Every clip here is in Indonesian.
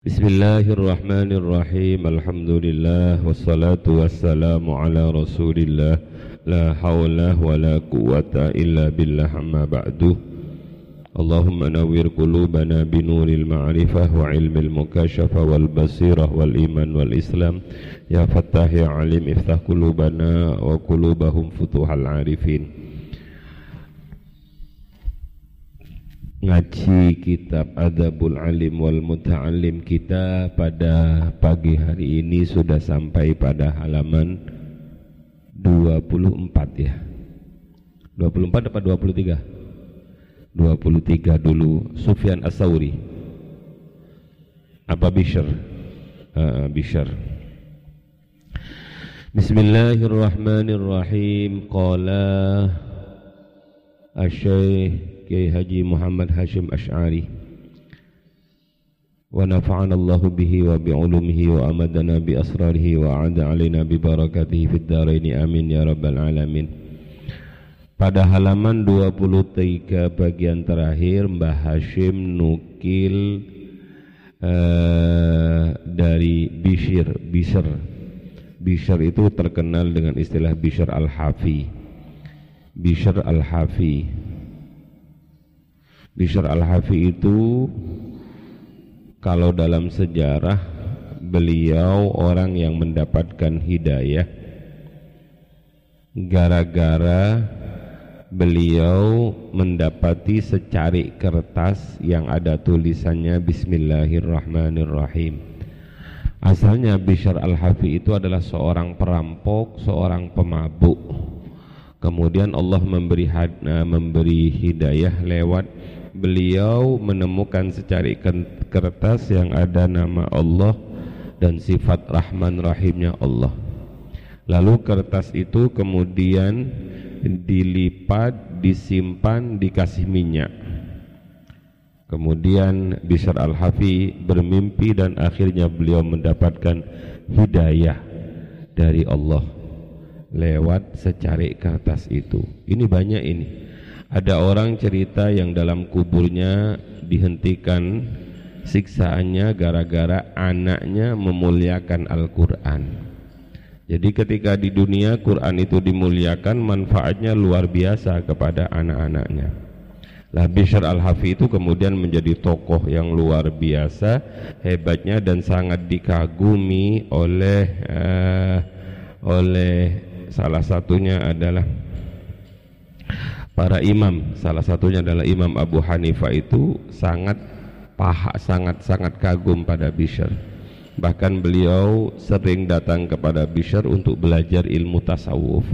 Bismillahirrahmanirrahim Alhamdulillah Wassalatu wassalamu ala rasulillah La hawla wa la quwata illa billah amma ba'du Allahumma nawwir qulubana binuril ma'rifah wa ilmil mukashafa wal basirah wal iman wal islam Ya fattah ya alim iftah qulubana wa qulubahum futuhal ngaji kitab Adabul Alim wal Muta'alim kita pada pagi hari ini sudah sampai pada halaman 24 ya. 24 apa 23? 23 dulu. Sufyan As-Sawri apa Bishr? Uh, Bishr. Bismillahirrahmanirrahim. Qala Asyaih Kiai Haji Muhammad Hashim Ash'ari. Wa nafa'ana Allah bihi wa bi'ulumihi wa amadana bi asrarihi wa a'ada alaina bi barakatihi fid dharaini. Amin ya rabbal alamin. Pada halaman 23 bagian terakhir Mbah Hashim nukil uh, dari Bishir Bishr. Bishr itu terkenal dengan istilah Bishr al-Hafi. Bishr al-Hafi Bishr al-Hafi itu kalau dalam sejarah beliau orang yang mendapatkan hidayah. Gara-gara beliau mendapati secari kertas yang ada tulisannya Bismillahirrahmanirrahim. Asalnya Bishr al-Hafi itu adalah seorang perampok, seorang pemabuk. Kemudian Allah memberi, memberi hidayah lewat beliau menemukan secari kertas yang ada nama Allah dan sifat Rahman Rahimnya Allah. Lalu kertas itu kemudian dilipat disimpan dikasih minyak. Kemudian Bishr Al-Hafi bermimpi dan akhirnya beliau mendapatkan hidayah dari Allah lewat secari kertas itu. Ini banyak ini ada orang cerita yang dalam kuburnya dihentikan siksaannya gara-gara anaknya memuliakan Al-Quran. Jadi ketika di dunia Quran itu dimuliakan manfaatnya luar biasa kepada anak-anaknya. Lah Bishr al-Hafi itu kemudian menjadi tokoh yang luar biasa hebatnya dan sangat dikagumi oleh uh, oleh salah satunya adalah para imam salah satunya adalah Imam Abu Hanifah itu sangat paha sangat sangat kagum pada Bishr. Bahkan beliau sering datang kepada Bishr untuk belajar ilmu tasawuf.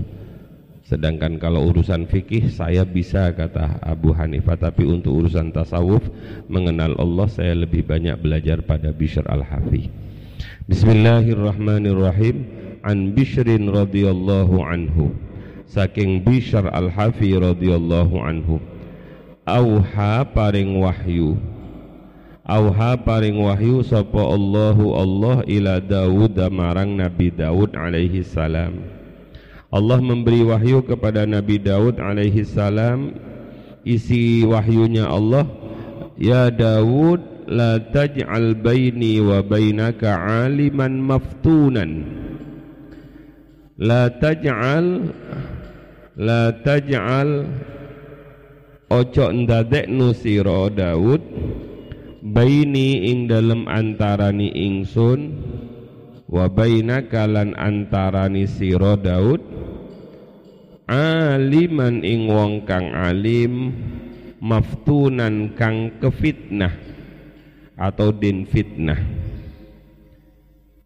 Sedangkan kalau urusan fikih saya bisa kata Abu Hanifah tapi untuk urusan tasawuf mengenal Allah saya lebih banyak belajar pada Bishr al-Hafi. Bismillahirrahmanirrahim. An Bishrin radhiyallahu anhu saking Bishr Al-Hafi radhiyallahu anhu. Auha paring wahyu. Auha paring wahyu sapa Allahu Allah ila Daud marang Nabi Daud alaihi salam. Allah memberi wahyu kepada Nabi Daud alaihi salam. Isi wahyunya Allah ya Daud la taj'al baini wa bainaka aliman maftunan. La taj'al la taj'al ojo ndadekno sira Daud baini ing dalem antarani ingsun wa bainaka lan antarani sira Daud aliman ing wong kang alim maftunan kang kefitnah atau din fitnah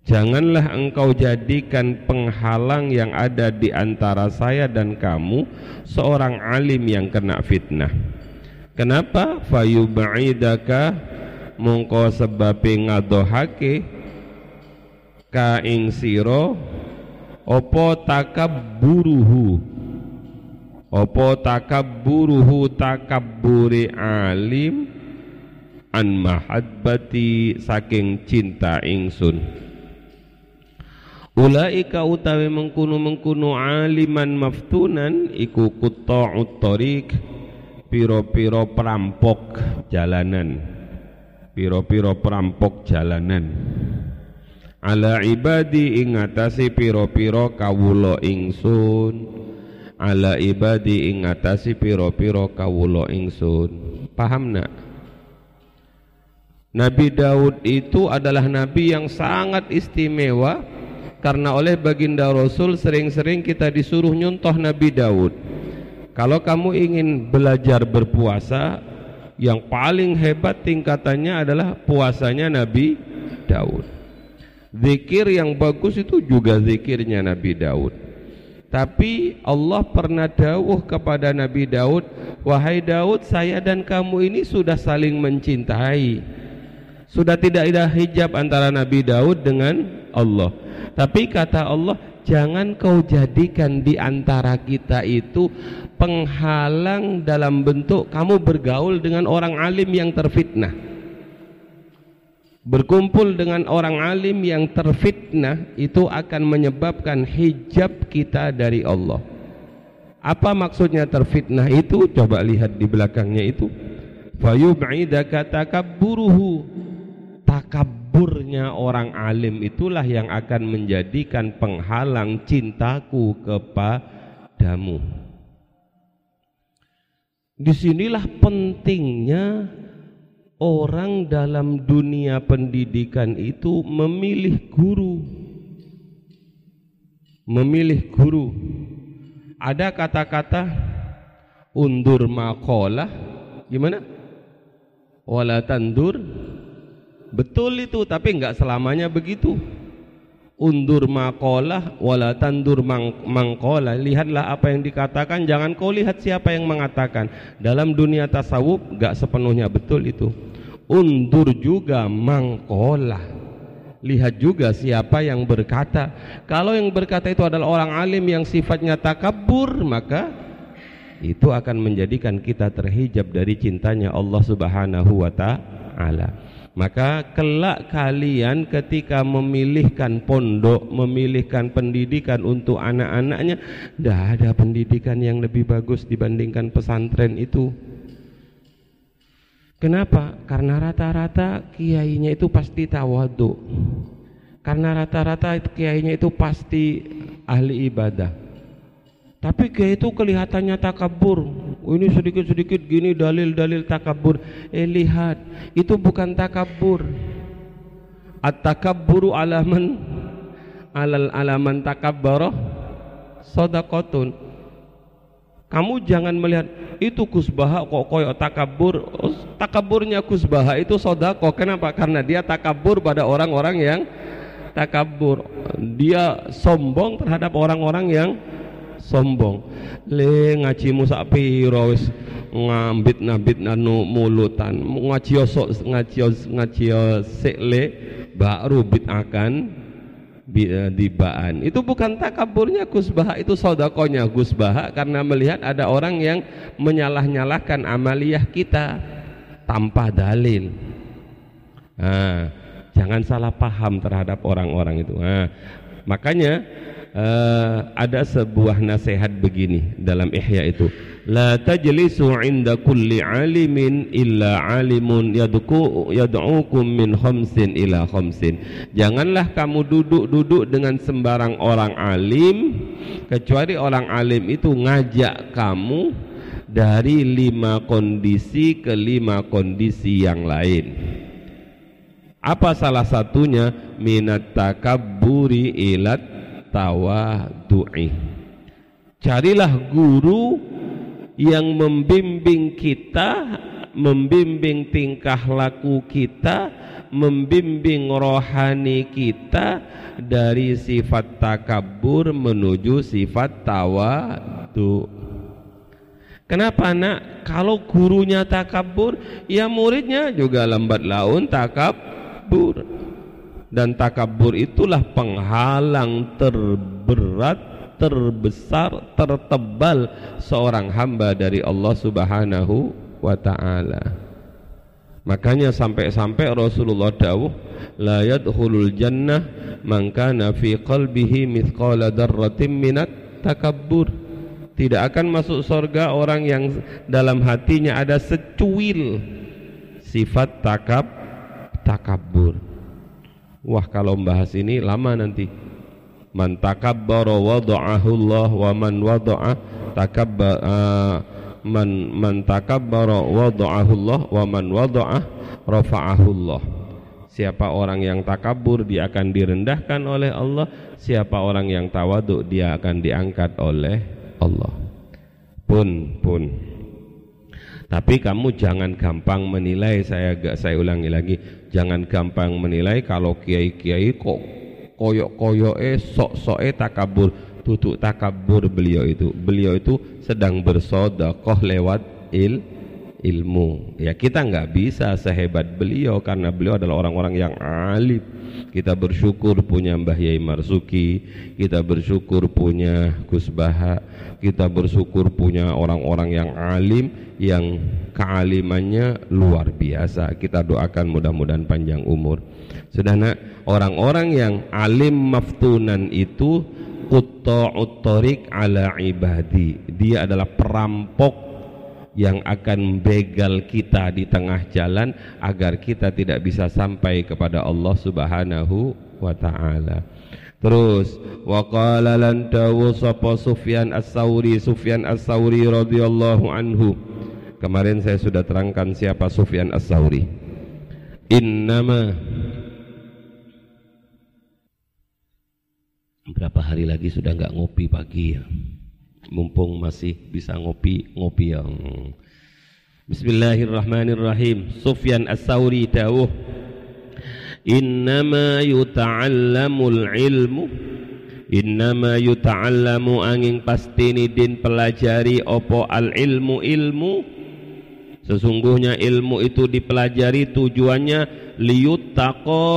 Janganlah engkau jadikan penghalang yang ada di antara saya dan kamu seorang alim yang kena fitnah. Kenapa? Fayub'idaka mongko sebabe ngadohake ka ing sira apa takabburuhu apa takabburuhu takabbure alim an mahabbati saking cinta ingsun Ulaika utawi mengkunu-mengkunu aliman maftunan iku kutta'ut tariq piro-piro perampok jalanan. Piro-piro perampok jalanan. Ala ibadi ingatasi piro-piro kawulo ingsun. Ala ibadi ingatasi piro-piro kawulo ingsun. Paham nak? Nabi Daud itu adalah nabi yang sangat istimewa karena oleh baginda Rasul sering-sering kita disuruh nyontoh Nabi Daud kalau kamu ingin belajar berpuasa yang paling hebat tingkatannya adalah puasanya Nabi Daud Zikir yang bagus itu juga zikirnya Nabi Daud. Tapi Allah pernah dawuh kepada Nabi Daud, "Wahai Daud, saya dan kamu ini sudah saling mencintai." Sudah tidak ada hijab antara Nabi Daud dengan Allah. Tapi kata Allah, "Jangan kau jadikan di antara kita itu penghalang dalam bentuk kamu bergaul dengan orang alim yang terfitnah." berkumpul dengan orang alim yang terfitnah itu akan menyebabkan hijab kita dari Allah apa maksudnya terfitnah itu coba lihat di belakangnya itu fayub'idaka takabburuhu takabburnya orang alim itulah yang akan menjadikan penghalang cintaku kepadamu. Di sinilah pentingnya orang dalam dunia pendidikan itu memilih guru. Memilih guru. Ada kata-kata undur makolah. Gimana? Wala tandur betul itu tapi enggak selamanya begitu. Undur makolah wala tandur mang mangkolah. Lihatlah apa yang dikatakan jangan kau lihat siapa yang mengatakan. Dalam dunia tasawuf enggak sepenuhnya betul itu. Undur juga mangkola lihat juga siapa yang berkata. Kalau yang berkata itu adalah orang alim yang sifatnya takabur maka itu akan menjadikan kita terhijab dari cintanya Allah subhanahu wa ta'ala maka kelak kalian ketika memilihkan pondok memilihkan pendidikan untuk anak-anaknya tidak ada pendidikan yang lebih bagus dibandingkan pesantren itu Kenapa? Karena rata-rata kiainya itu pasti tawadu. Karena rata-rata kiainya itu pasti ahli ibadah. Tapi kiai itu kelihatannya takabur. Ini sedikit-sedikit gini dalil-dalil takabur. Eh lihat, itu bukan takabur. At-takabburu alaman alal alaman takabbara sadaqatun. Kamu jangan melihat itu kusbaha kok koyo takabur oh, takaburnya kusbaha itu sodako kenapa karena dia takabur pada orang-orang yang takabur dia sombong terhadap orang-orang yang sombong. Le ngaji musa piro wis ngambit nabit nanu mulutan. Ngaji sok ngaji ngaji sekle baru bit akan Eh, dibaan. Itu bukan takaburnya Gusbaha itu sodakonya Gusbaha karena melihat ada orang yang menyalah-nyalahkan amaliyah kita tanpa dalil. Nah, jangan salah paham terhadap orang-orang itu. Nah, makanya uh, ada sebuah nasihat begini dalam ihya itu. La tajlisu inda kulli alimin illa alimun yadku yad'ukum min khamsin ila khamsin. Janganlah kamu duduk-duduk dengan sembarang orang alim kecuali orang alim itu ngajak kamu dari lima kondisi ke lima kondisi yang lain. Apa salah satunya? Minat takabburi ilat tawadu'i carilah guru yang membimbing kita membimbing tingkah laku kita membimbing rohani kita dari sifat takabur menuju sifat tawadu. Kenapa nak? Kalau gurunya takabur ya muridnya juga lambat laun takabur dan takabur itulah penghalang terberat terbesar, tertebal seorang hamba dari Allah Subhanahu wa taala. Makanya sampai-sampai Rasulullah dawuh la yadkhulul jannah man kana fi qalbihi mithqala darratin minat takabbur. Tidak akan masuk surga orang yang dalam hatinya ada secuil sifat takab takabur wah kalau membahas ini lama nanti. Man takabbara wada'ahu Allah wa man wada'a takabba uh, man man takabbara wada'ahu Allah wa man wada'a rafa'ahu Allah. Siapa orang yang takabur dia akan direndahkan oleh Allah. Siapa orang yang tawaduk dia akan diangkat oleh Allah. Pun pun. Tapi kamu jangan gampang menilai Saya saya ulangi lagi Jangan gampang menilai kalau kiai-kiai kok koyok-koyok eh sok-sok eh takabur Tutuk takabur beliau itu. Beliau itu sedang bersodakoh lewat il ilmu. Ya kita nggak bisa sehebat beliau karena beliau adalah orang-orang yang alim. Kita bersyukur punya Mbah Yai Marzuki, kita bersyukur punya Gus Baha, kita bersyukur punya orang-orang yang alim yang kealimannya luar biasa. Kita doakan mudah-mudahan panjang umur. Saudara, orang-orang yang alim maftunan itu qutta'ut ala ibadi. Dia adalah perampok yang akan begal kita di tengah jalan agar kita tidak bisa sampai kepada Allah Subhanahu wa taala. Terus waqala lan sapa Sufyan As-Sauri Sufyan As-Sauri radhiyallahu anhu. Kemarin saya sudah terangkan siapa Sufyan As-Sauri. Innama Berapa hari lagi sudah nggak ngopi pagi ya? Mumpung masih bisa ngopi ngopi yang Bismillahirrahmanirrahim. Sufyan As-Sauri dawuh Innama yuta'allamul ilmu Innama yuta'allamu angin pasti din pelajari opo al ilmu ilmu. Sesungguhnya ilmu itu dipelajari tujuannya liyuttaqo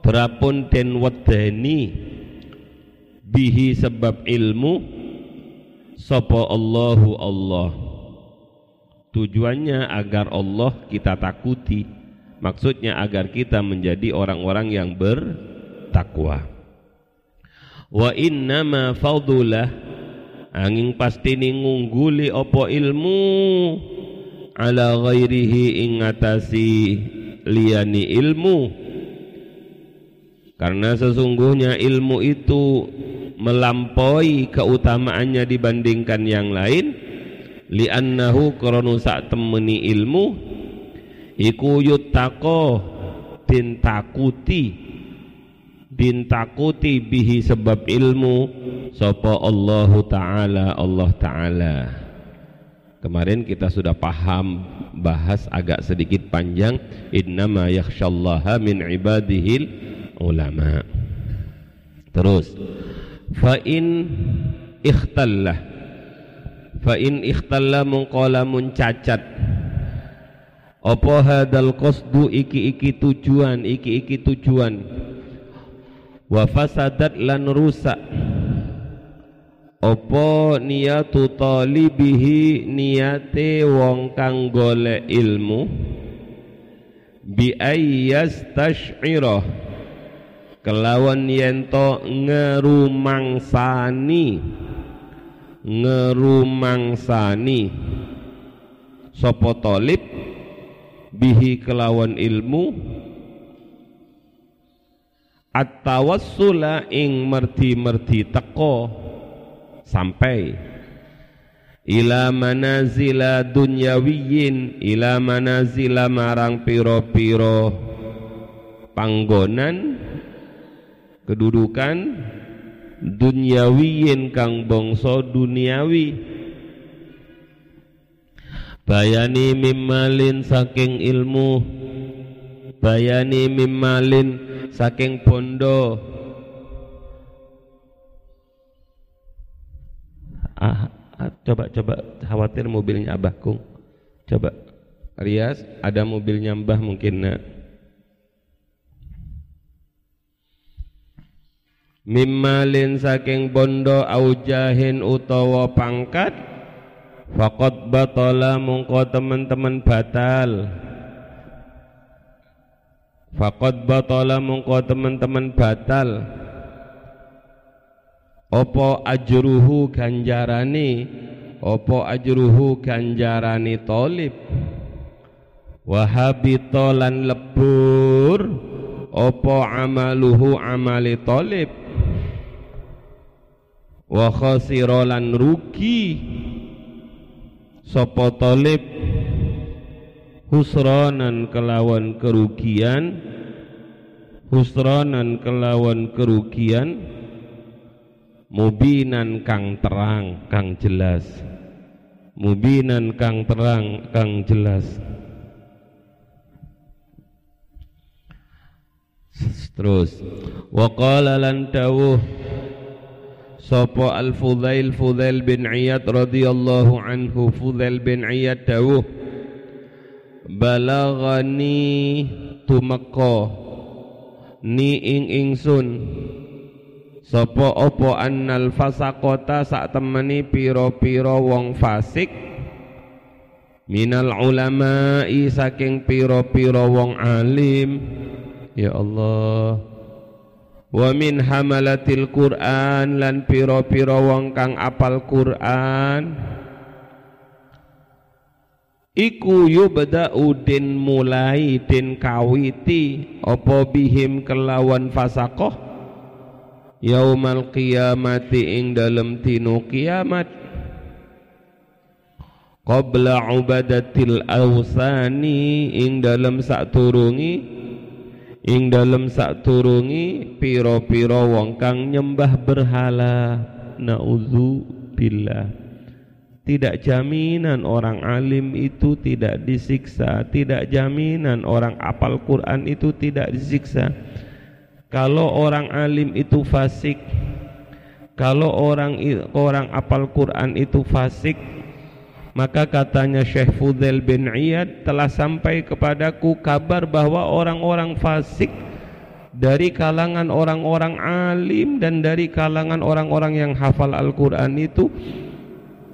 berapun den wedeni bihi sebab ilmu sapa Allahu Allah. Tujuannya agar Allah kita takuti. Maksudnya agar kita menjadi orang-orang yang bertakwa. Wa innama fadula angin pasti ngungguli opo ilmu ala ghairihi ingatasi liyani ilmu. Karena sesungguhnya ilmu itu melampaui keutamaannya dibandingkan yang lain. Li'annahu kronu sak temeni ilmu iku yuttaqo din takuti din takuti bihi sebab ilmu sapa Allah taala Allah taala. Kemarin kita sudah paham bahas agak sedikit panjang innama yakhsyallaha min ibadihil ulama. Terus fa in ikhtallah fa in ikhtalla mungqala muncacat apa hadal qasdu? Iki-iki tujuan iki-iki tujuan. Wa fasadat lan rusak. Apa niyatu talibihi? Niyate wong kang golek ilmu. Bi ayyastash'irah kelawan yento ngerumangsani. Ngerumangsani. Sopo tolib? Bihi kelawan ilmu? At-tawassula ing merti-merti teko. Sampai. Ila manazila dunyawiyin ila manazila marang piro-piro panggonan kedudukan dunyawiyin kang bangsa duniawi. Bayani mimalin saking ilmu bayani mimalin saking pondo. Ah, ah, coba coba khawatir mobilnya abahku coba. Rias ada mobilnya mbah mungkin nak mimmalin saking bondo au jahin utawa pangkat faqad batala mungko teman-teman batal. Faqad batala mungko teman-teman batal. Opo ajruhu ganjarani? Opo ajruhu ganjarani tolib? Wahabita lan lebur opo amaluhu amali talib? Wa khasira lan rugi. Sapa talib? Husranan kelawan kerugian. Husranan kelawan kerugian. Mubinan kang terang kang jelas. Mubinan kang terang kang jelas Terus. Wa qala lan dawuh sapa Al Fudail Fudail bin Iyad radhiyallahu anhu. Fudail bin Iyad dawuh balagani tumeka ni ing ingsun sapa apa annal fasaqata sak temeni pira-pira wong fasik? Minal ulama saking pira-pira wong alim Ya Allah. Wa min hamalatil Quran lan piro-piro wong kang apal Quran. Iku yubda'u din mulai din kawiti Opo bihim kelawan fasakoh? Yaumal qiyamati ing dalam tinu kiamat. Qabla ubadatil awsani ing dalam sak turungi ing dalem turungi piro-piro wong kang nyembah berhala naudzu billah. Tidak jaminan orang alim itu tidak disiksa tidak jaminan orang apal Quran itu tidak disiksa. Kalau orang alim itu fasik kalau orang orang apal Quran itu fasik maka katanya Syekh Fudail bin Iyad telah sampai kepadaku kabar bahwa orang-orang fasik dari kalangan orang-orang alim dan dari kalangan orang-orang yang hafal Al-Quran itu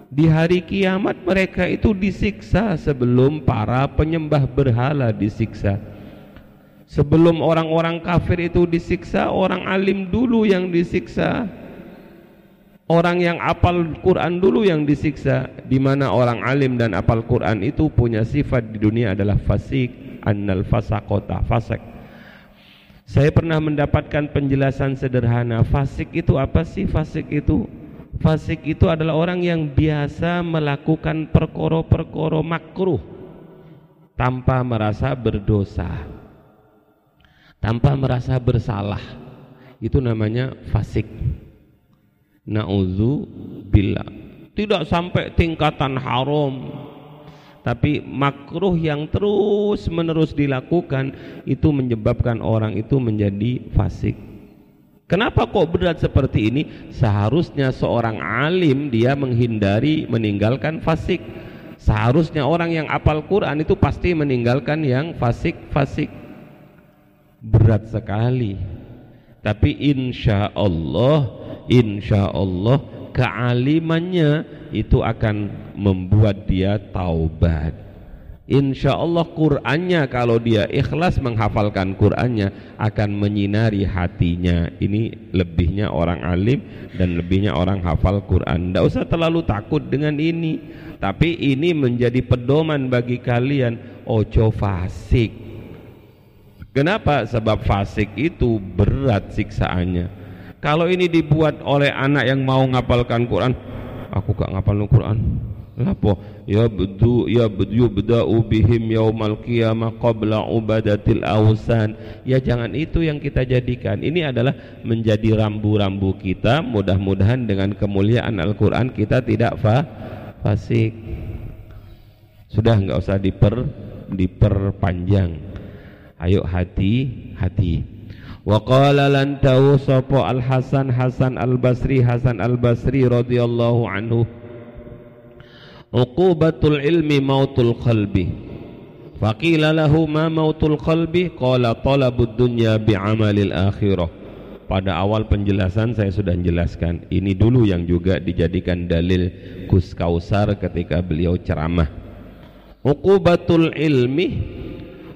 di hari kiamat mereka itu disiksa sebelum para penyembah berhala disiksa. Sebelum orang-orang kafir itu disiksa orang alim dulu yang disiksa orang yang apal Quran dulu yang disiksa di mana orang alim dan apal Quran itu punya sifat di dunia adalah fasik annal fasakota fasik. Saya pernah mendapatkan penjelasan sederhana fasik itu apa sih? Fasik itu fasik itu adalah orang yang biasa melakukan perkoro-perkoro makruh tanpa merasa berdosa tanpa merasa bersalah. Itu namanya fasik Na'udzu billah. Tidak sampai tingkatan haram. Tapi makruh yang terus menerus dilakukan itu menyebabkan orang itu menjadi fasik. Kenapa kok berat seperti ini? Seharusnya seorang alim dia menghindari meninggalkan fasik. Seharusnya orang yang apal Quran itu pasti meninggalkan yang fasik-fasik. Berat sekali. Tapi insya Allah insya Allah kealimannya itu akan membuat dia taubat. Insya Allah Qur'annya kalau dia ikhlas menghafalkan Qur'annya akan menyinari hatinya. Ini lebihnya orang alim dan lebihnya orang hafal Qur'an. Tidak usah terlalu takut dengan ini. Tapi ini menjadi pedoman bagi kalian ojo fasik. Kenapa? sebab fasik itu berat siksaannya kalau ini dibuat oleh anak yang mau ngapalkan Quran, aku gak ngapal Quran. Lapo ya bedu ya bedu bedau bihim yaumal qiyamah qabla ubadatil awsan. Ya jangan itu yang kita jadikan. Ini adalah menjadi rambu-rambu kita. Mudah-mudahan dengan kemuliaan Al-Qur'an kita tidak fa fasik. Sudah enggak usah diper diperpanjang. Ayo hati hati. Wa qala lan tahu sapa Al Hasan Hasan Al Basri Hasan Al Basri radhiyallahu anhu. Uqubatul ilmi mautul qalbi. Faqila lahu ma mautul qalbi? Qala talabud dunya bi'amalil akhirah. Pada awal penjelasan saya sudah menjelaskan ini dulu yang juga dijadikan dalil Gus Kausar ketika beliau ceramah. Uqubatul ilmi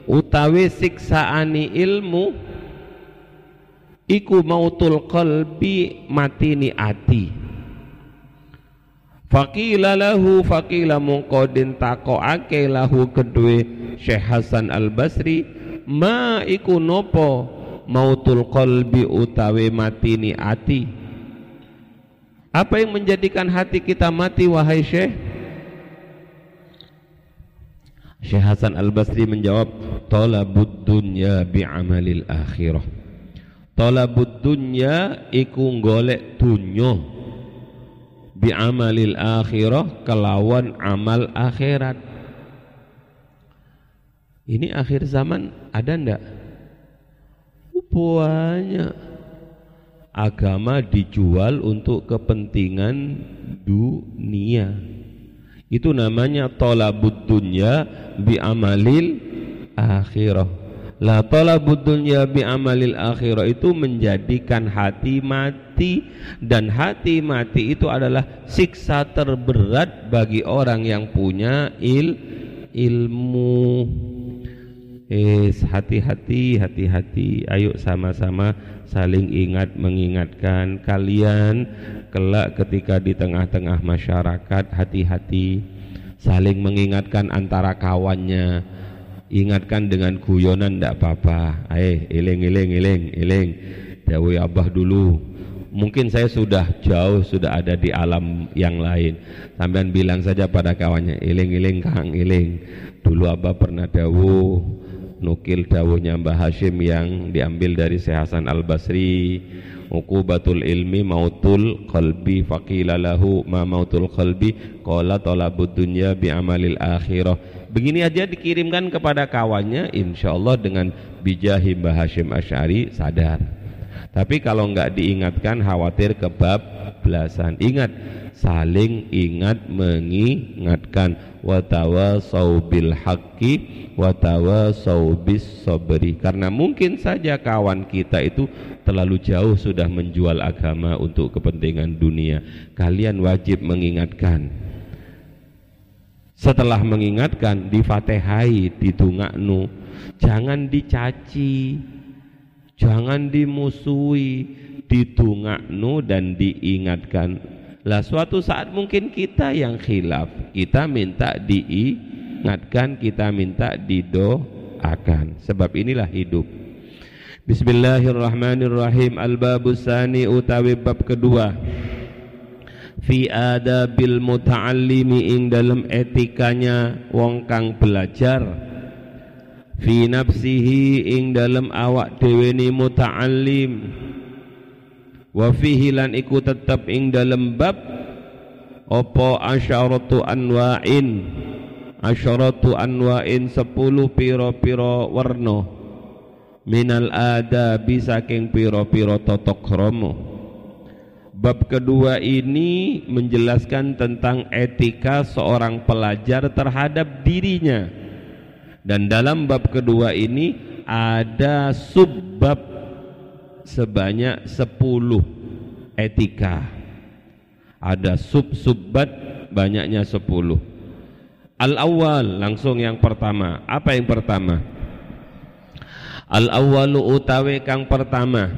utawi siksaani ilmu iku mautul qalbi matini ati. Faqila lahu faqila mongko den takokake lahu kedue Syekh Hasan Al Basri ma iku nopo mautul qalbi utawi matini ati? Apa yang menjadikan hati kita mati wahai Syekh? Syekh Hasan Al Basri menjawab talabud dunya bi amalil akhirah talabud dunya iku golek dunya. Bi amalil akhirah kelawan amal akhirat. Ini akhir zaman ada ndak? Banyak. Agama dijual untuk kepentingan dunia. Itu namanya tolabud dunya bi amalil akhirah La talabud dunya bi amalil akhirah. Itu menjadikan hati mati. Dan hati mati itu adalah siksa terberat bagi orang yang punya il ilmu. Eh hati-hati hati-hati. Ayo sama-sama saling ingat mengingatkan kalian kelak ketika di tengah-tengah masyarakat. Hati-hati. Saling mengingatkan antara kawannya ingatkan dengan guyonan ndak apa-apa. Eh iling iling iling iling jauhi abah dulu. Mungkin saya sudah jauh sudah ada di alam yang lain. Sampean bilang saja pada kawannya iling iling kang iling dulu abah pernah dawuh nukil dawuhnya Mbah Hashim yang diambil dari Syekh Hasan Al Basri uqubatul ilmi mautul qalbi faqila lahu ma mautul qalbi qala talabud dunya bi amalil akhirah begini aja dikirimkan kepada kawannya insya Allah dengan bijahi Mbah Hashim Ash'ari sadar. Tapi kalau enggak diingatkan khawatir kebablasan ingat saling ingat mengingatkan. Watawasau bil haqqi watawasau bis sabri. Karena mungkin saja kawan kita itu terlalu jauh sudah menjual agama untuk kepentingan dunia. Kalian wajib mengingatkan setelah mengingatkan di fatihai ditungaknu jangan dicaci jangan dimusuhi ditungaknu dan diingatkan. Lah suatu saat mungkin kita yang khilaf kita minta diingatkan kita minta didoakan. Sebab inilah hidup. Bismillahirrahmanirrahim. Al-Babus Sani utawi bab kedua fi adabil muta'allimi ing dalam etikanya wong kang belajar. Fi nafsihi ing dalam awak dhewe ni muta'allim. Wa fihi lan iku tetep ing dalam bab apa asyaratu anwa'in? Asyaratu anwa'in sepuluh piro-piro warna. Minal adabi saking piro-piro totok romo Bab kedua ini menjelaskan tentang etika seorang pelajar terhadap dirinya. Dan dalam bab kedua ini ada subbab sebanyak sepuluh etika. Ada sub-subbat banyaknya sepuluh. Al-awwal langsung yang pertama. Apa yang pertama? Al-awwalu utawi kang pertama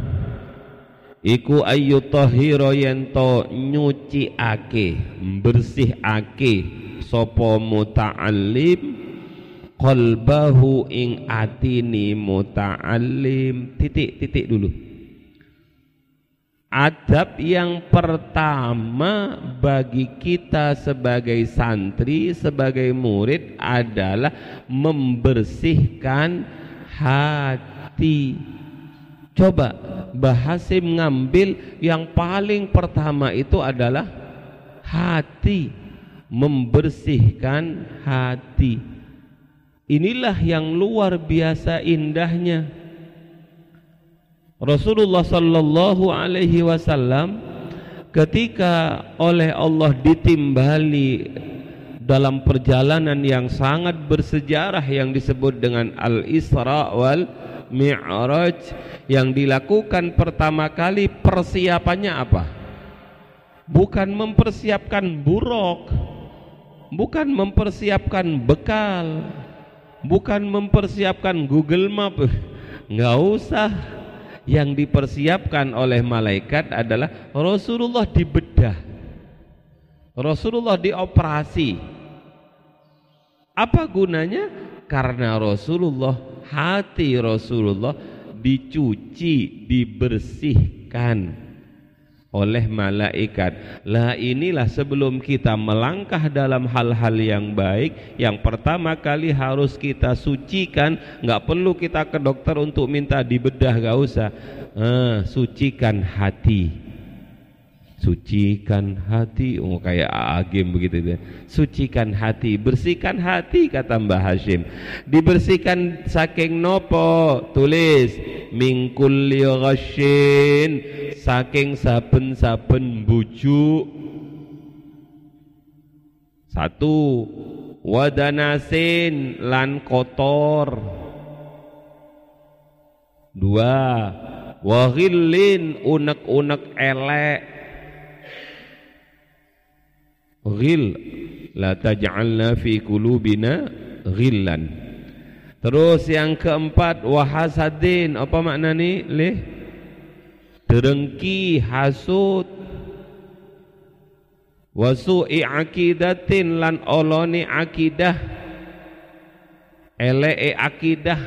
iku ayu tahira yen to nyuciake bersihake sapa muta'allim qalbahu ing atini muta'allim. Titik-titik dulu. Adab yang pertama bagi kita sebagai santri sebagai murid adalah membersihkan hati. Coba Bahasim ngambil yang paling pertama itu adalah hati. Membersihkan hati. Inilah yang luar biasa indahnya. Rasulullah sallallahu alaihi wasallam ketika oleh Allah ditimbali dalam perjalanan yang sangat bersejarah yang disebut dengan Al-Isra wal Mi'raj yang dilakukan pertama kali persiapannya apa? Bukan mempersiapkan buruk, bukan mempersiapkan bekal, bukan mempersiapkan Google Map. Enggak usah. Yang dipersiapkan oleh malaikat adalah Rasulullah dibedah. Rasulullah dioperasi. Apa gunanya? Karena Rasulullah, hati Rasulullah dicuci, dibersihkan oleh malaikat. Lah inilah sebelum kita melangkah dalam hal-hal yang baik, yang pertama kali harus kita sucikan. Nggak perlu kita ke dokter untuk minta dibedah, gak usah. Ah, sucikan hati sucikan hati. Oh kayak agim begitu dia. Sucikan hati. Bersihkan hati kata Mbah Hashim. Dibersihkan saking nopo? Tulis mingkul ghasyin saking saben-saben bujuk. Satu wadanasin lan kotor. Dua wahilin unek-unek elek ghil. La taj'alna fi qulubina ghillan. Terus yang keempat wahasadin. Apa makna ni leh? Derengki hasud wasu'i aqidatin. Lan oloni akidah. Elee akidah.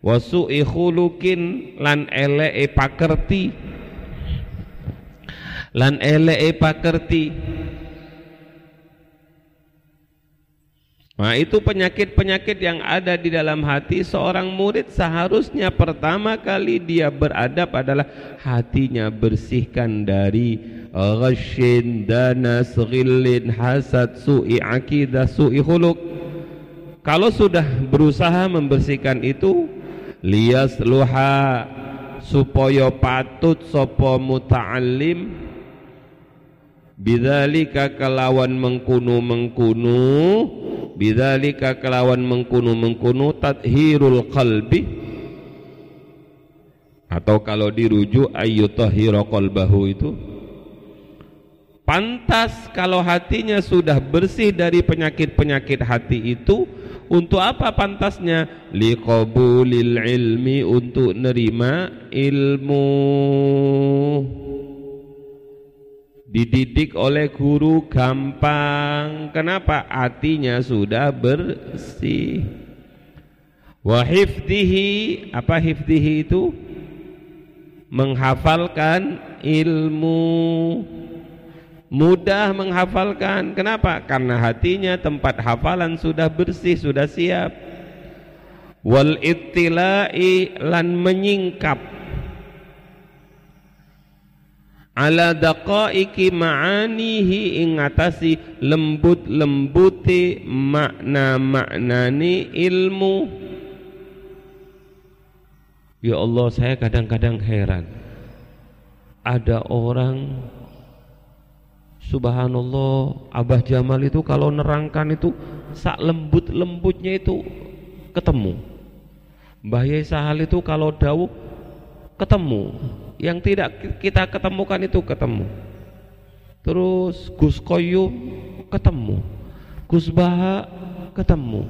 Wasu'i khulukin. Lan elee pakerti lan eleke pakerti Nah itu penyakit-penyakit yang ada di dalam hati seorang murid seharusnya pertama kali dia beradab adalah hatinya bersihkan dari ghasyin, danas, ghillin, hasad, su'i akidah, su'i huluk. Kalau sudah berusaha membersihkan itu lias luha supaya patut sopo muta'allim bidzalika kelawan mengkunu mengkunu bidzalika kelawan mengkunu mengkunu tathirul qalbi. Atau kalau dirujuk ayyutahhira qalbahu itu pantas kalau hatinya sudah bersih dari penyakit-penyakit hati itu untuk apa pantasnya? Liqabulil ilmi untuk nerima ilmu dididik oleh guru gampang. Kenapa? Hatinya sudah bersih. Wa hifdihi apa hifdihi itu? Menghafalkan ilmu. Mudah menghafalkan. Kenapa? Karena hatinya tempat hafalan sudah bersih sudah siap. Wal ittila'i lan menyingkap ala daqaiki ma'anihi ingatasi lembut-lembuti makna-maknani ilmu. Ya Allah saya kadang-kadang heran. Ada orang Subhanallah Abah Jamal itu kalau nerangkan itu sak lembut-lembutnya itu ketemu. Mbah Yai Sahal itu kalau dawuh ketemu yang tidak kita ketemukan itu ketemu. Terus Gus Koyum ketemu. Gus Baha ketemu.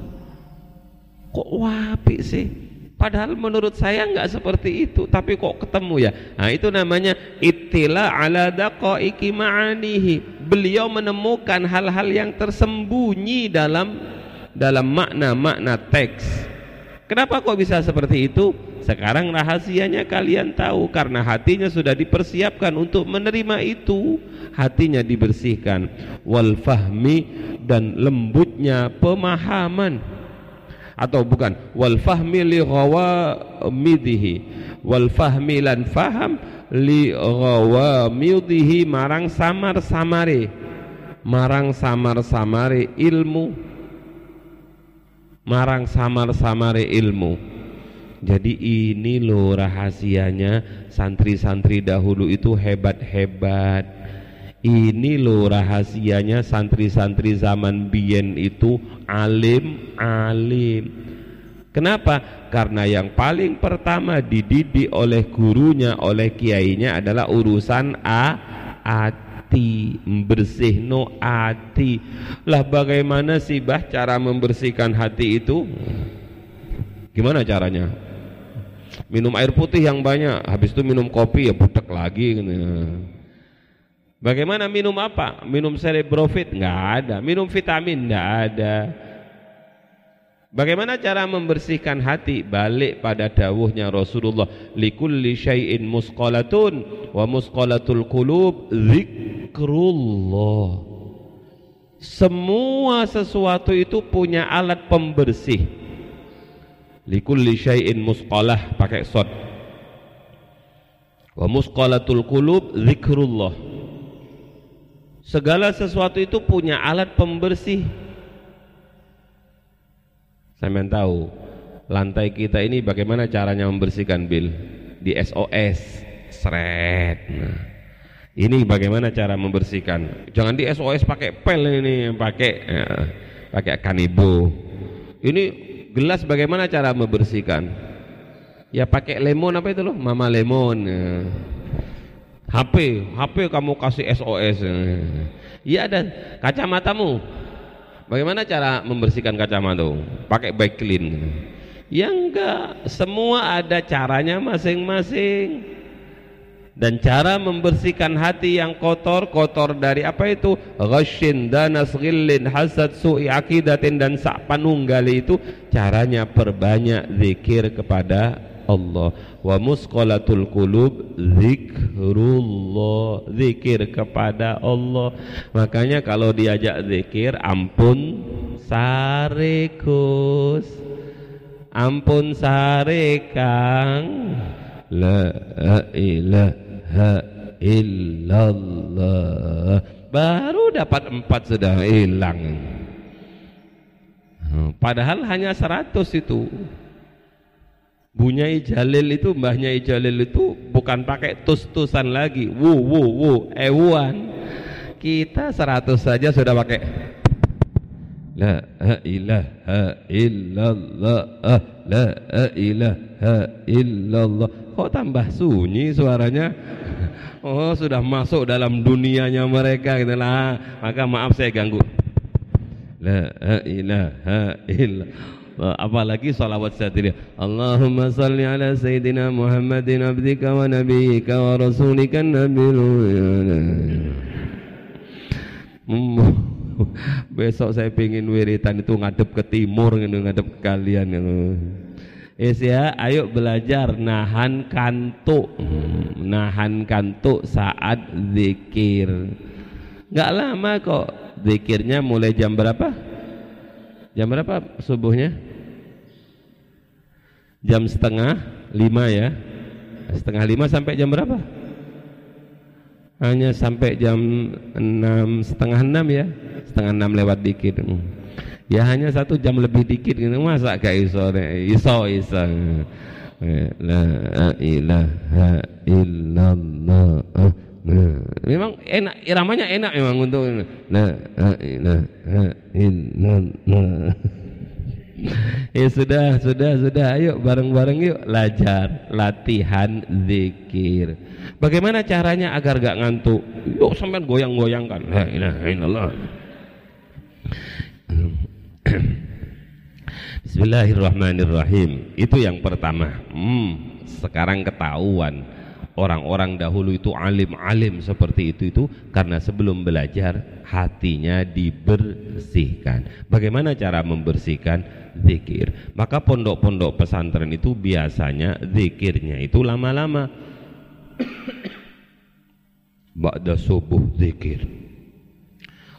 Kok wapi sih? Padahal menurut saya nggak seperti itu tapi kok ketemu ya? Nah itu namanya ittila ala daqaiki ma'anihi. Beliau menemukan hal-hal yang tersembunyi dalam dalam makna-makna teks kenapa kok bisa seperti itu? Sekarang rahasianya kalian tahu karena hatinya sudah dipersiapkan untuk menerima itu. Hatinya dibersihkan. Wal fahmi dan lembutnya pemahaman. Atau bukan wal fahmi li ghawamidihi. Wal fahmi lan faham li ghawamidihi. Marang samar-samare. Marang samar-samare ilmu marang samar-samare ilmu jadi ini loh rahasianya santri-santri dahulu itu hebat-hebat. Ini loh rahasianya santri-santri zaman biyen itu alim-alim. Kenapa? Karena yang paling pertama dididik oleh gurunya, oleh kiainya adalah urusan a hati, membersih no hati. Lah bagaimana sih bah cara membersihkan hati itu? Gimana caranya? minum air putih yang banyak habis itu minum kopi ya budek lagi gitu. Bagaimana minum apa? Minum cerebrofit? Enggak ada. Minum vitamin? Enggak ada. Bagaimana cara membersihkan hati? Balik pada dawuhnya Rasulullah, likulli syai'in musqalatun wa musqalatul qulub zikrullah. Semua sesuatu itu punya alat pembersih. Likulli syai'in musqalah pakai sod. Wa musqalatul qulub zikrullah Segala sesuatu itu punya alat pembersih. Saya tahu lantai kita ini bagaimana caranya membersihkan bil di SOS seret. Nah, ini bagaimana cara membersihkan? Jangan di SOS pakai pel ini, pakai ya, pakai kanibo. Ini gelas bagaimana cara membersihkan? Ya pakai lemon apa itu loh? Mama lemon. Ya. HP, HP kamu kasih SOS. Iya dan kacamatamu. Bagaimana cara membersihkan kacamata? Pakai bike clean. Ya enggak, semua ada caranya masing-masing. Dan cara membersihkan hati yang kotor, kotor dari apa itu? Ghashin, danas, ghillin, hasad, su'i akidatin dan sak panunggali itu caranya perbanyak zikir kepada Allah. Wa musqalatul qulub zikrullah zikir kepada Allah. Makanya kalau diajak zikir ampun sarekus ampun sare kang la ilaha illallah. Baru dapat empat sudah hilang. Padahal hanya seratus itu Bunyai Jalil itu mbahnya Jalil itu bukan pakai tus-tusan lagi. Wu wu wu ewan. Kita seratus saja sudah pakai. La ilaha illallah La ilaha illallah. Kok tambah sunyi suaranya? Oh sudah masuk dalam dunianya mereka gitu lah. Maka maaf saya ganggu. La ilaha illallah apalagi salawat satiri Allahumma salli ala sayyidina Muhammadin abdika wa nabiyyika wa rasulika nabil besok saya pingin wiritan itu ngadep ke timur ngadep ke kalian Yes ya, ayo belajar nahan kantuk, nahan kantuk saat zikir. Enggak lama kok, zikirnya mulai jam berapa? Jam berapa subuhnya? Jam setengah lima ya. Setengah lima sampai jam berapa? Hanya sampai jam enam setengah enam ya. Setengah enam lewat dikit. Ya hanya satu jam lebih dikit. Gitu. Masa gak iso Iso iso. La ilaha illallah Nah, memang enak iramanya enak memang untuk la ilaha illallah. ya sudah, sudah, sudah. Ayo bareng-bareng yuk lajar latihan zikir. Bagaimana caranya agar gak ngantuk? Yuk sampai goyang-goyangkan. La ilaha illallah. Bismillahirrahmanirrahim. Itu yang pertama. Hmm, sekarang ketahuan orang-orang dahulu itu alim-alim seperti itu itu karena sebelum belajar hatinya dibersihkan. Bagaimana cara membersihkan zikir? Maka pondok-pondok pesantren itu biasanya zikirnya itu lama-lama. Ba'da subuh zikir.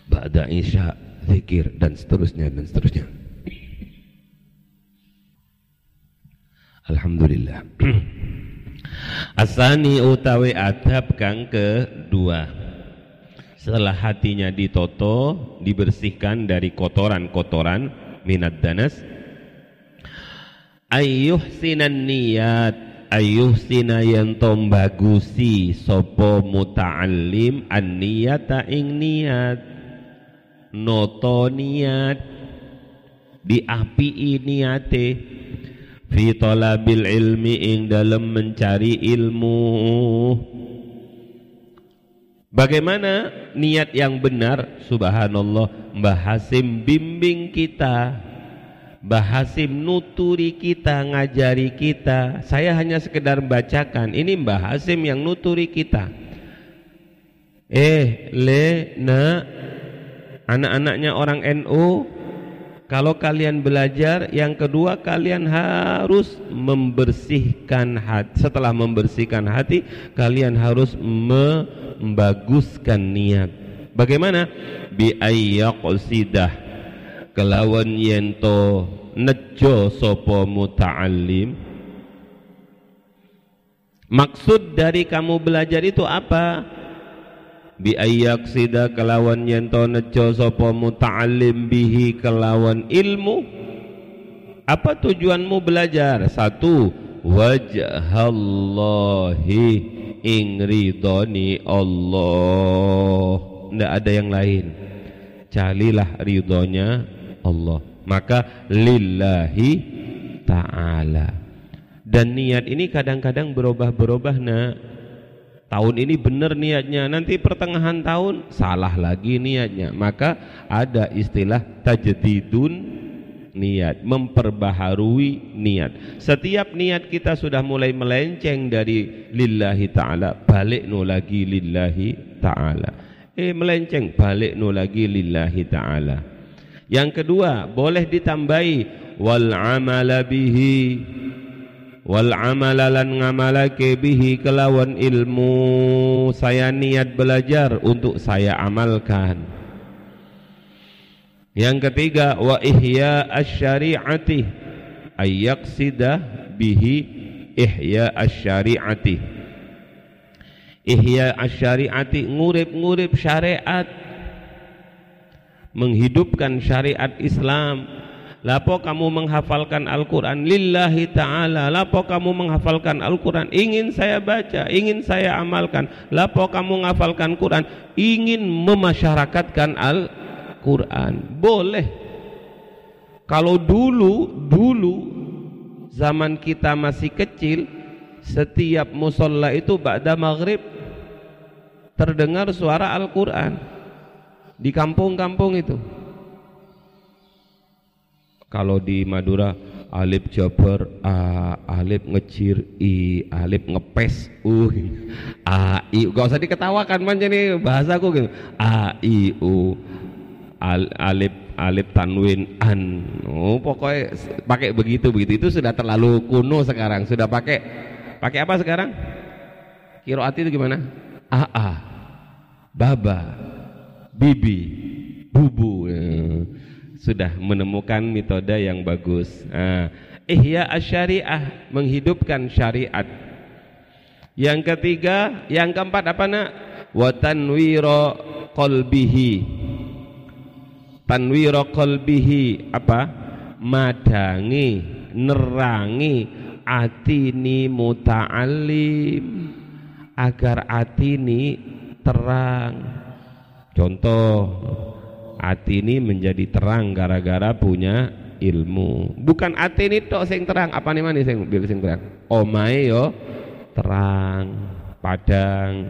Ba'da isya zikir dan seterusnya dan seterusnya. Alhamdulillah. Asani utawi adab kang kedua. Setelah hatinya ditoto Dibersihkan dari kotoran-kotoran Minat danas. Ayuh sinan niat Ayuh sina yang tombagusi Sopo muta'alim An niyata ing niat Noto niat Diapi niate fi talabil ilmi ing dalam mencari ilmu. Bagaimana niat yang benar? Subhanallah Mbah Hasim bimbing kita. Mbah Hasim nuturi kita Ngajari kita. Saya hanya sekedar bacakan Ini Mbah Hasim yang nuturi kita. Eh le na anak-anaknya orang NU kalau kalian belajar yang kedua kalian harus membersihkan hati setelah membersihkan hati kalian harus membaguskan niat. Bagaimana? Bi ayyaqsidah. Kelawan yento nejo sopo muta'allim. Maksud dari kamu belajar itu apa bi sida kelawan yento nejo sapa muta'allim bihi kelawan ilmu. Apa tujuanmu belajar? Satu wajhallahi ing ridhoni Allah. Ndak ada yang lain. Carilah ridhonya Allah. Maka lillahi ta'ala. Dan niat ini kadang-kadang berubah-berubah nak tahun ini benar niatnya nanti pertengahan tahun salah lagi niatnya. Maka ada istilah tajdidun niat memperbaharui niat. Setiap niat kita sudah mulai melenceng dari lillahi ta'ala balik nu lagi lillahi ta'ala. Eh melenceng balik nu lagi lillahi ta'ala. Yang kedua boleh ditambahi wal amala bihi wal amalalan ngamalake bihi kelawan ilmu. Saya niat belajar untuk saya amalkan. Yang ketiga wa ihya asyariati. Ayyaqsida bihi ihya asyariati. Ihya asyariati ngurip-ngurip syariat. Menghidupkan syariat Islam Lapo kamu menghafalkan Al-Quran? Lillahi ta'ala. Lapo kamu menghafalkan Al-Quran? Ingin saya baca, ingin saya amalkan. Lapo kamu menghafalkan Quran? Ingin memasyarakatkan Al-Quran. Boleh. Kalau dulu, dulu Zaman kita masih kecil Setiap musola itu Ba'da maghrib Terdengar suara Al-Quran. Di kampung-kampung itu kalau di Madura alif jabar a alif ngecir i alif ngepes uh a i. Gak usah diketawakan man jadi bahasaku gitu. A i u al, alif alif tanwin an. Oh pokoknya pakai begitu begitu. Itu sudah terlalu kuno sekarang. Sudah pakai pakai apa sekarang? Kiroati itu gimana? A a. Baba. Bibi. Bubu. Ya sudah menemukan metode yang bagus. Nah, ihya asyariah menghidupkan syariat. Yang ketiga, yang keempat apa nak? Wa tanwira qalbihi. Tanwira qalbihi apa? Madangi, nerangi atini muta'allim agar atini terang. Contoh hati ini menjadi terang gara-gara punya ilmu. Bukan hati ini tok sing terang. Apa nih mana sing bil sing terang? Omai yo terang padang.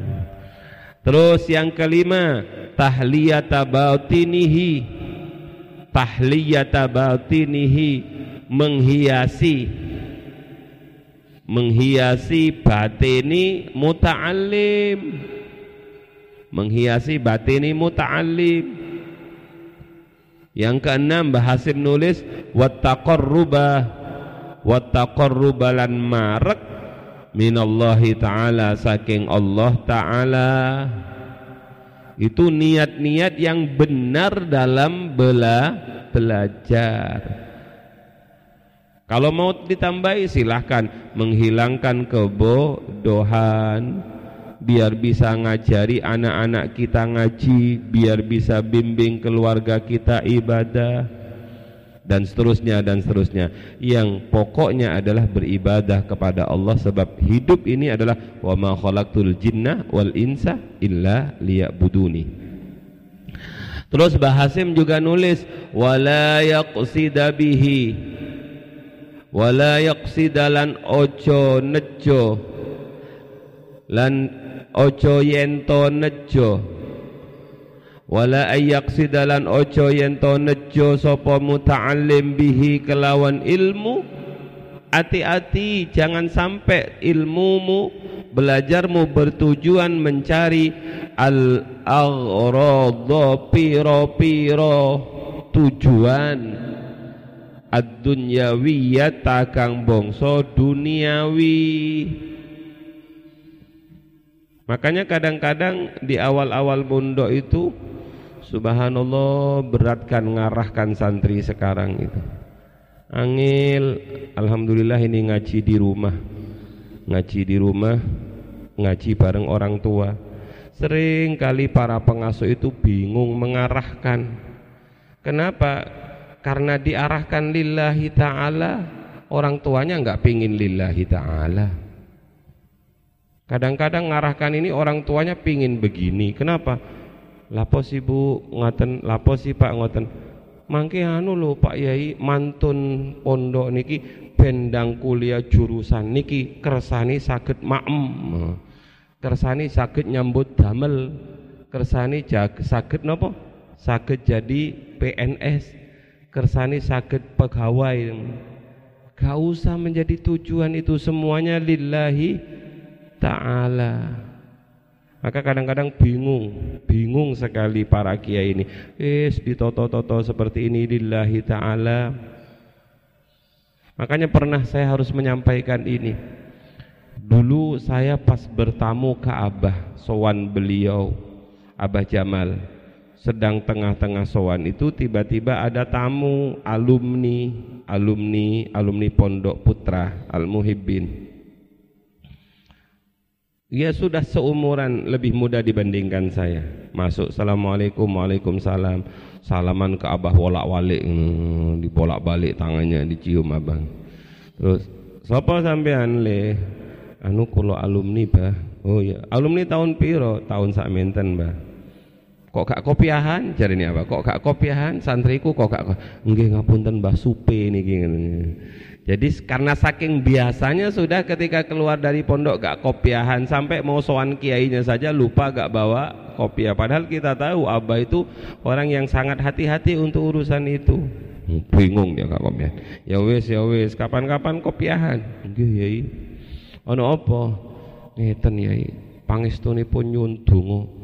Terus yang kelima tahliyata batinihi tahliyata batinihi menghiasi. Menghiasi batini muta'allim. Menghiasi batini muta'allim yang keenam Bahasim nulis wattaqarruba wattaqarruba lan marek minallahi taala saking Allah taala. Itu niat-niat yang benar dalam bela belajar. Kalau mau ditambahi silahkan menghilangkan kebodohan biar bisa ngajari anak-anak kita ngaji, biar bisa bimbing keluarga kita ibadah dan seterusnya dan seterusnya. Yang pokoknya adalah beribadah kepada Allah sebab hidup ini adalah wa ma khalaqtul jinna wal insa illa liya'buduni. Terus Bahasim juga nulis wala yaqsida bihi wala yaqsidalan ojo nejo lan ojo yento nejo. Wala sidalan ojo yento nejo sapa muta'allim bihi kelawan ilmu. Hati-hati jangan sampai ilmumu belajarmu bertujuan mencari al aghrada piro-piro tujuan. Ad-dunyawiyat takang bongso duniawi makanya kadang-kadang di awal-awal mondok itu subhanallah beratkan ngarahkan santri sekarang itu. Angil alhamdulillah ini ngaji di rumah. Ngaji di rumah ngaji bareng orang tua. Sering kali para pengasuh itu bingung mengarahkan. Kenapa? Karena diarahkan lillahi ta'ala orang tuanya nggak pingin lillahi ta'ala kadang-kadang ngarahkan ini orang tuanya pingin begini. Kenapa? Lapo sih bu ngoten lapo sih pak ngoten. Mangke anu lho Pak Yai mantun pondok niki bendang kuliah jurusan niki kersani sakit maem kersani sakit nyambut damel. Kersani sakit nopo sakit jadi PNS kersani sakit pegawai. Gak usah menjadi tujuan itu semuanya lillahi ta'ala maka kadang-kadang bingung, bingung sekali para kiai ini. Es ditoto-toto seperti ini lillahi taala. Makanya pernah saya harus menyampaikan ini. Dulu saya pas bertamu ke Abah, sowan beliau, Abah Jamal. Sedang tengah-tengah sowan itu tiba-tiba ada tamu alumni, alumni, alumni Pondok Putra Al-Muhibbin dia sudah seumuran lebih muda dibandingkan saya. Masuk, Assalamualaikum, Waalaikumsalam. Salaman ke abah bolak-balik, hmm, dibolak-balik tangannya, dicium abang. Terus, siapa sampean le? Anu kulo alumni bah. Oh ya, alumni tahun piro? Tahun sak menten bah. Kok gak kopiahan? Cari ini apa? Kok gak kopiahan? Santriku kok gak? Nggih ngapunten Mbah Supe niki. Jadi karena saking biasanya sudah ketika keluar dari pondok gak kopiahan sampai mau sowan kiainya saja lupa gak bawa kopiah. Padahal kita tahu abah itu orang yang sangat hati-hati untuk urusan itu. Hmm, bingung dia gak kopiahan. Ya wes ya wes kapan-kapan kopiahan. Nggih yai. Ono apa? Ngeten yai. Pangestunipun nyun donga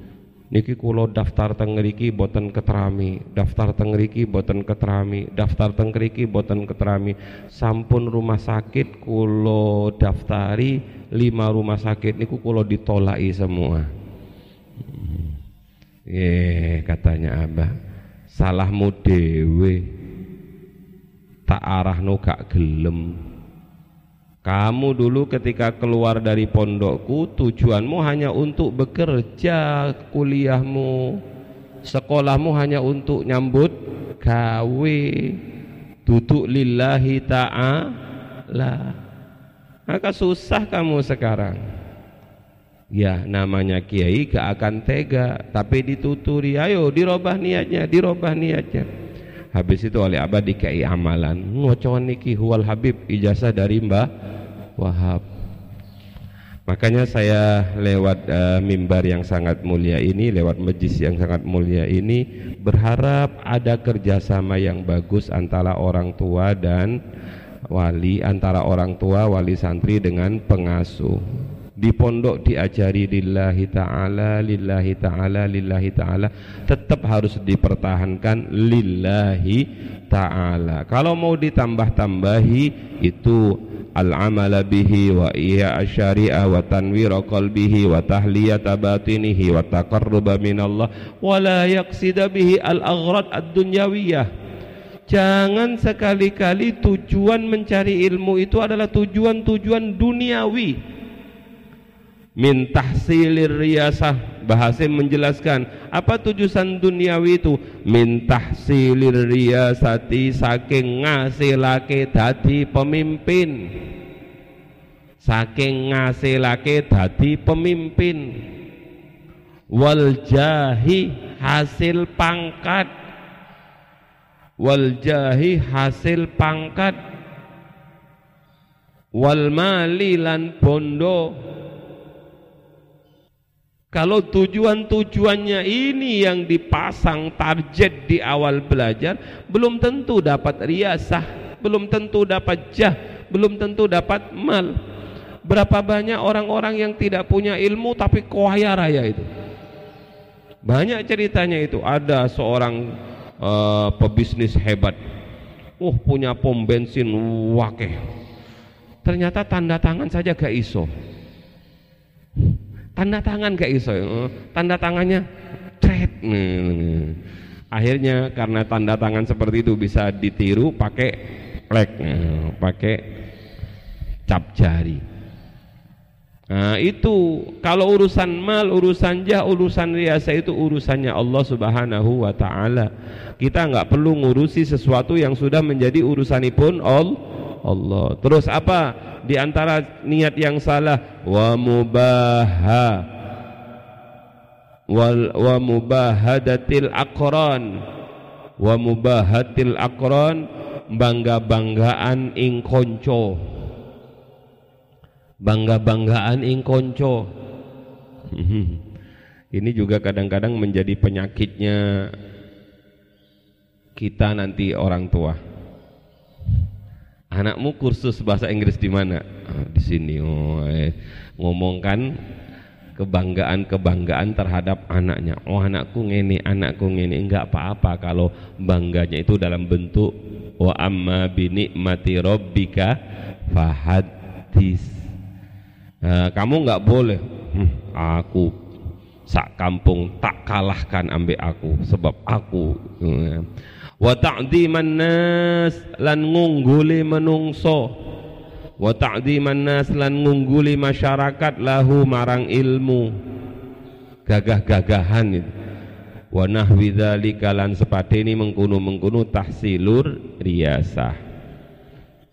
niki kulo daftar teng ngriki boten keterami daftar teng ngriki boten keterami daftar teng ngriki boten keterami. Sampun rumah sakit kulo daftari lima rumah sakit niku kulo ditolaki semua. Eh katanya abah salahmu dewe tak arah no gak gelem kamu dulu ketika keluar dari pondokku tujuanmu hanya untuk bekerja kuliahmu. Sekolahmu hanya untuk nyambut gawe. Duduk lillahi ta'ala. Maka susah kamu sekarang. Ya namanya kiai gak akan tega. Tapi dituturi ayo dirobah niatnya dirobah niatnya habis itu oleh abah dikai amalan ngocoan niki huwal habib ijazah dari mbah Wahab. Makanya saya lewat uh, mimbar yang sangat mulia ini, lewat majlis yang sangat mulia ini, berharap ada kerjasama yang bagus antara orang tua dan wali, antara orang tua, wali santri dengan pengasuh. Di pondok diajari lillahi ta'ala, lillahi ta'ala, lillahi ta'ala, tetap harus dipertahankan lillahi ta'ala. Kalau mau ditambah-tambahi itu al-amal bihi wa iya asyari'a wa tanwir qalbihi wa tahliyata batinihi wa taqarruba min Allah wa la yaqsida bihi al-aghrad ad-dunyawiyah Jangan sekali-kali tujuan mencari ilmu itu adalah tujuan-tujuan duniawi. Min tahsilir riyasah. Bahasa menjelaskan apa tujuan duniawi itu? Min tahsilir riyasati saking ngasilake dadi pemimpin. Saking ngasilake dadi pemimpin. Wal jahi hasil pangkat. Wal jahi hasil pangkat. Wal mali lan bondo kalau tujuan-tujuannya ini yang dipasang target di awal belajar belum tentu dapat riasah belum tentu dapat jah belum tentu dapat mal. Berapa banyak orang-orang yang tidak punya ilmu tapi kaya raya itu. banyak ceritanya itu. Ada seorang uh, pebisnis hebat. Uh punya pom bensin wakeh. Ternyata tanda tangan saja gak iso tanda tangan gak iso uh, tanda tangannya cret akhirnya karena tanda tangan seperti itu bisa ditiru pakai plek uh, pakai cap jari Nah, itu kalau urusan mal, urusan jah, urusan riasa itu urusannya Allah Subhanahu wa taala. Kita nggak perlu ngurusi sesuatu yang sudah menjadi urusanipun Allah. Terus apa? Di antara niat yang salah wa mubaha. Wal wa mubahadatil aqran wa mubahatil aqran bangga-banggaan ing konco. Bangga-banggaan ing konco. Ini juga kadang-kadang menjadi penyakitnya kita nanti orang tua anakmu kursus bahasa Inggris di mana? Oh, di sini oh, ngomongkan kebanggaan-kebanggaan terhadap anaknya. Oh anakku ngene anakku ngene. Enggak apa-apa kalau bangganya itu dalam bentuk wa amma bi nikmati rabbika fahadis Eh, kamu nggak boleh. Hmm, aku sak kampung tak kalahkan ambek aku sebab aku hmm. Wa ta'dhiman nas lan ngungguli menungso. Wa ta'dhiman nas lan ngungguli masyarakat lahu marang ilmu. Gagah-gagahan itu. Wa nahwi dzalika lan sepateni mengkunu-mengkunu tahsilur riyasah.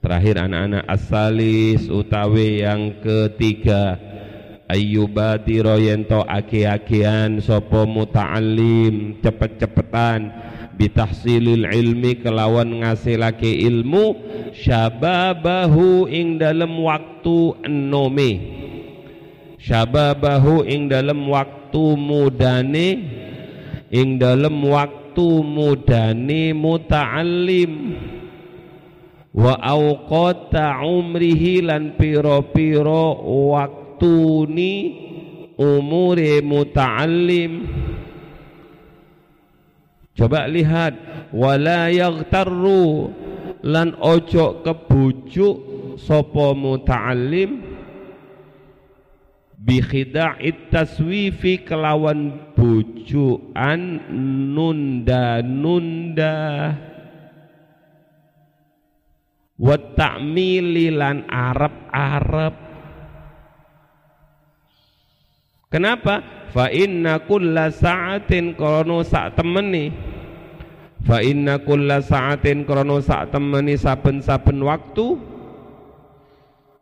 Terakhir anak-anak asalis utawi yang ketiga. Ayyubati royento aki-akian sopo muta'alim cepet-cepetan bitahsilil ilmi kelawan ngasilake ilmu syababahu ing dalam waktu enome. Syababahu ing dalam waktu mudane ing dalam waktu mudane muta'alim wa awqata umrihi lan piro-piro waktuni umure muta'allim coba lihat. Wala yaghtarru. Lan ojo kebujuk sopo muta'allim. Bi khida'it taswifi kelawan bujukan nunda-nunda wa ta'mili lan arab-arab Kenapa? Fa inna kulla sa'atin krono sak temeni. Fa inna kulla sa'atin krono sak temeni saben-saben waktu.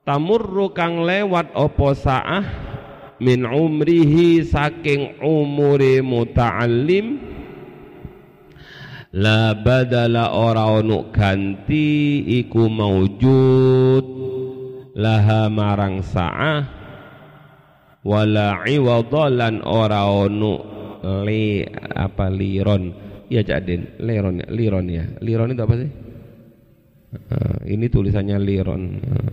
Tamurru kang lewat opo sa'ah? Min umrihi saking umure muta'allim. La badala ora ono ganti iku maujud. Laha marang sa'ah wala iwadalan ora ono li apa liron. Ya jadin liron ya liron ya. Liron itu apa sih? Uh, ini tulisannya liron. Uh,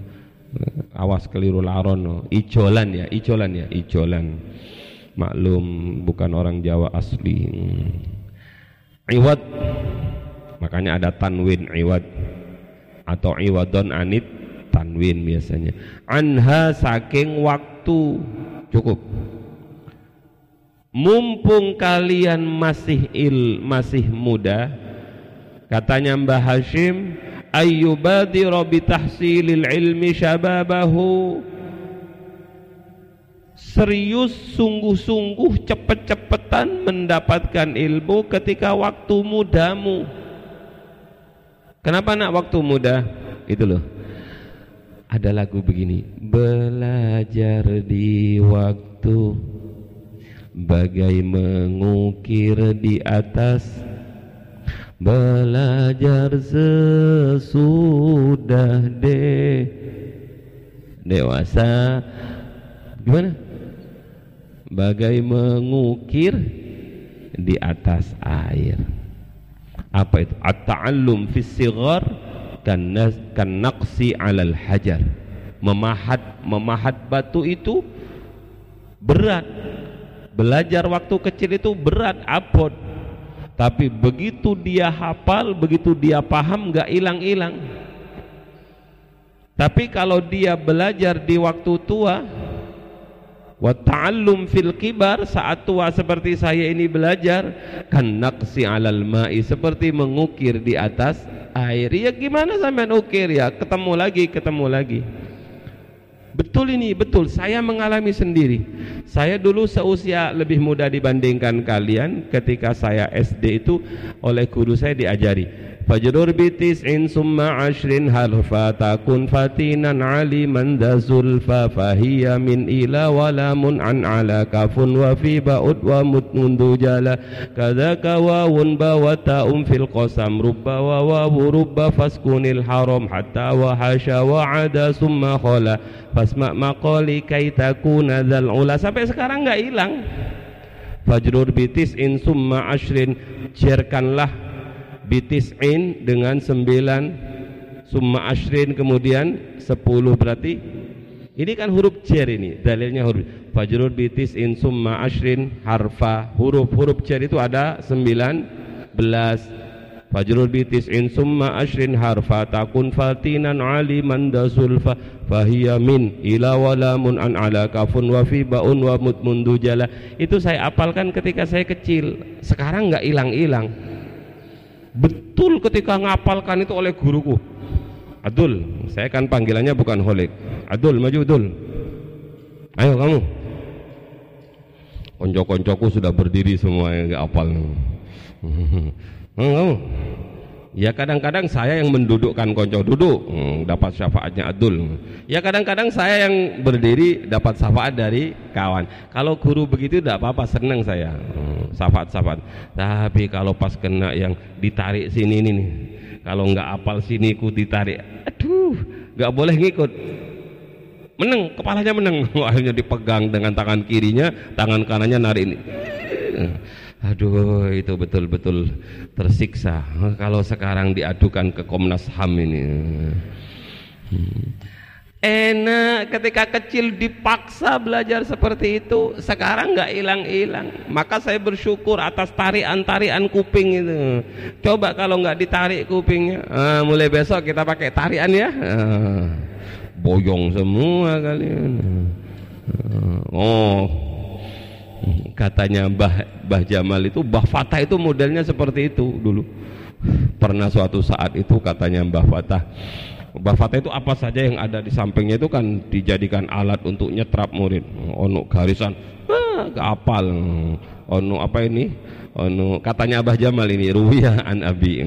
awas keliru laron. Ijolan ya ijolan ya ijolan. Maklum bukan orang Jawa asli. Hmm. Iwad. Makanya ada tanwin iwad. Atau iwadon anit tanwin biasanya. Anha saking waktu cukup. Mumpung kalian masih il masih muda katanya Mbah Hashim ayyubadiru bitahsilil ilmi syababahu. Serius sungguh-sungguh cepet-cepetan mendapatkan ilmu ketika waktu mudamu. Kenapa nak waktu muda? Itu loh ada lagu begini belajar di waktu bagai mengukir di atas belajar sesudah deh. Dewasa. Gimana? Bagai mengukir di atas air. Apa itu? At-ta'allum fi sighar kan kan 'alal hajar. Memahat memahat batu itu berat. Belajar waktu kecil itu berat abot. Tapi begitu dia hafal begitu dia paham nggak hilang-hilang. Tapi kalau dia belajar di waktu tua wa ta'allum fil kibar saat tua seperti saya ini belajar kan naqsi alal ma'i seperti mengukir di atas air ya gimana sampean ukir ya ketemu lagi ketemu lagi Betul ini, betul. Saya mengalami sendiri. Saya dulu seusia lebih muda dibandingkan kalian ketika saya SD itu oleh guru saya diajari fajrur bitis'in summa ashrin harfa takun fatinan aliman da zulfa fahiya min ila walamun an ala kafun wa fi ba'ud wa mutmundu jala kadaka wawun bawa ta'um fil qasam rubba wa wawu rubba faskunil haram hatta wa hasha wa ada summa khala. Fasma maqali kay takuna dzal ula. Sampai sekarang enggak hilang. Fajrur bitis in summa ashrin jerkanlah bitis'in dengan sembilan summa ashrin kemudian sepuluh berarti. Ini kan huruf cer ini dalilnya huruf. Fajrul bitis in summa ashrin harfa huruf-huruf cer itu ada sembilan belas. Fajrul bitis in summa ashrin harfa. Takun fatinan aliman da sulfa fahiya min ila walamun an ala kafun wa fi baun wa itu saya apalkan ketika saya kecil. Sekarang nggak hilang-hilang betul ketika ngapalkan itu oleh guruku. Adul saya kan panggilannya bukan Holik Adul maju Adul. Ayo kamu. Konco-koncoku sudah berdiri semua yang nggak apal. Kamu Ya kadang-kadang saya yang mendudukkan konco duduk hmm, dapat syafaatnya Adul. Ya kadang-kadang saya yang berdiri dapat syafaat dari kawan. Kalau guru begitu tidak apa-apa senang saya hmm, syafaat-syafaat. Tapi kalau pas kena yang ditarik sini ini nih, kalau nggak apal sini ku ditarik, aduh nggak boleh ngikut. Menang, kepalanya menang. Akhirnya dipegang dengan tangan kirinya, tangan kanannya narik ini. Aduh itu betul-betul tersiksa. Kalau sekarang diadukan ke Komnas HAM ini. Hmm. Enak ketika kecil dipaksa belajar seperti itu. Sekarang nggak hilang-hilang. Maka saya bersyukur atas tarian-tarian kuping itu. Coba kalau nggak ditarik kupingnya. Ah, Mulai besok kita pakai tarian ya. Ah, Boyong semua kalian. Ah, Oh katanya Mbah Mbah Jamal itu Mbah Fatah itu modelnya seperti itu dulu. Pernah suatu saat itu katanya Mbah Fatah. Mbah Fatah itu apa saja yang ada di sampingnya itu kan dijadikan alat untuk nyetrap murid. Ono garisan. Ah, apal. Ono apa ini? Ono katanya Mbah Jamal ini ruwiyah an abi.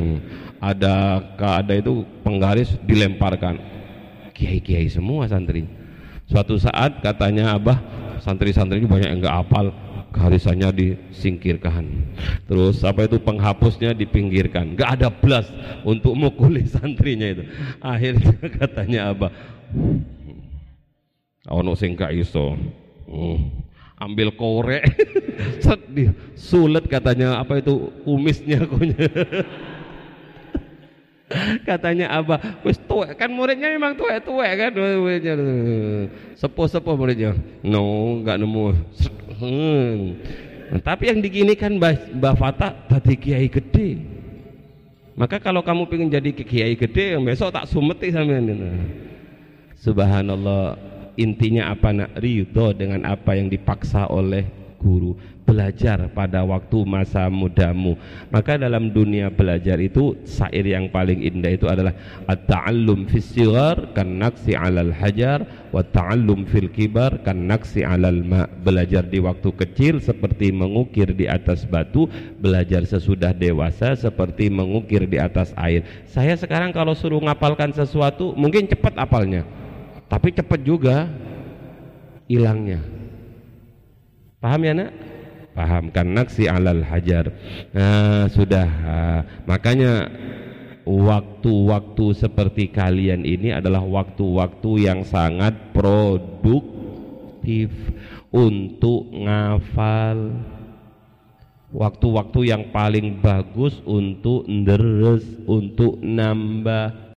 Ada ada itu penggaris dilemparkan. Kiai-kiai semua santri. Suatu saat katanya Abah santri-santri ini banyak yang nggak apal garisannya disingkirkan. Terus apa itu penghapusnya dipinggirkan. Nggak ada belas untuk mukuli santrinya itu. Akhirnya katanya apa? Ono sing iso. Hmm. ambil korek. Sulit katanya apa itu kumisnya konya katanya apa wis tuwek. Kan muridnya memang tuwek-tuwek kan muridnya. Sepuh-sepuh muridnya. No nggak nemu. Hmm. tapi yang diginikan Mbah, Mbah Fatah tadi kiai gede. Maka kalau kamu pengen jadi kiai gede besok tak sumeti ini. Subhanallah intinya apa nak ridho dengan apa yang dipaksa oleh guru belajar pada waktu masa mudamu. Maka dalam dunia belajar itu syair yang paling indah itu adalah at-ta'allum fis sighar kan naksi 'alal hajar wa ta'allum fil kibar kan naksi 'alal ma. Belajar di waktu kecil seperti mengukir di atas batu belajar sesudah dewasa seperti mengukir di atas air. Saya sekarang kalau suruh ngapalkan sesuatu mungkin cepat apalnya tapi cepat juga hilangnya paham ya nak? Pahamkan naksi alal hajar. Nah sudah. Uh, makanya waktu-waktu seperti kalian ini adalah waktu-waktu yang sangat produktif untuk ngafal. Waktu-waktu yang paling bagus untuk nderes untuk nambah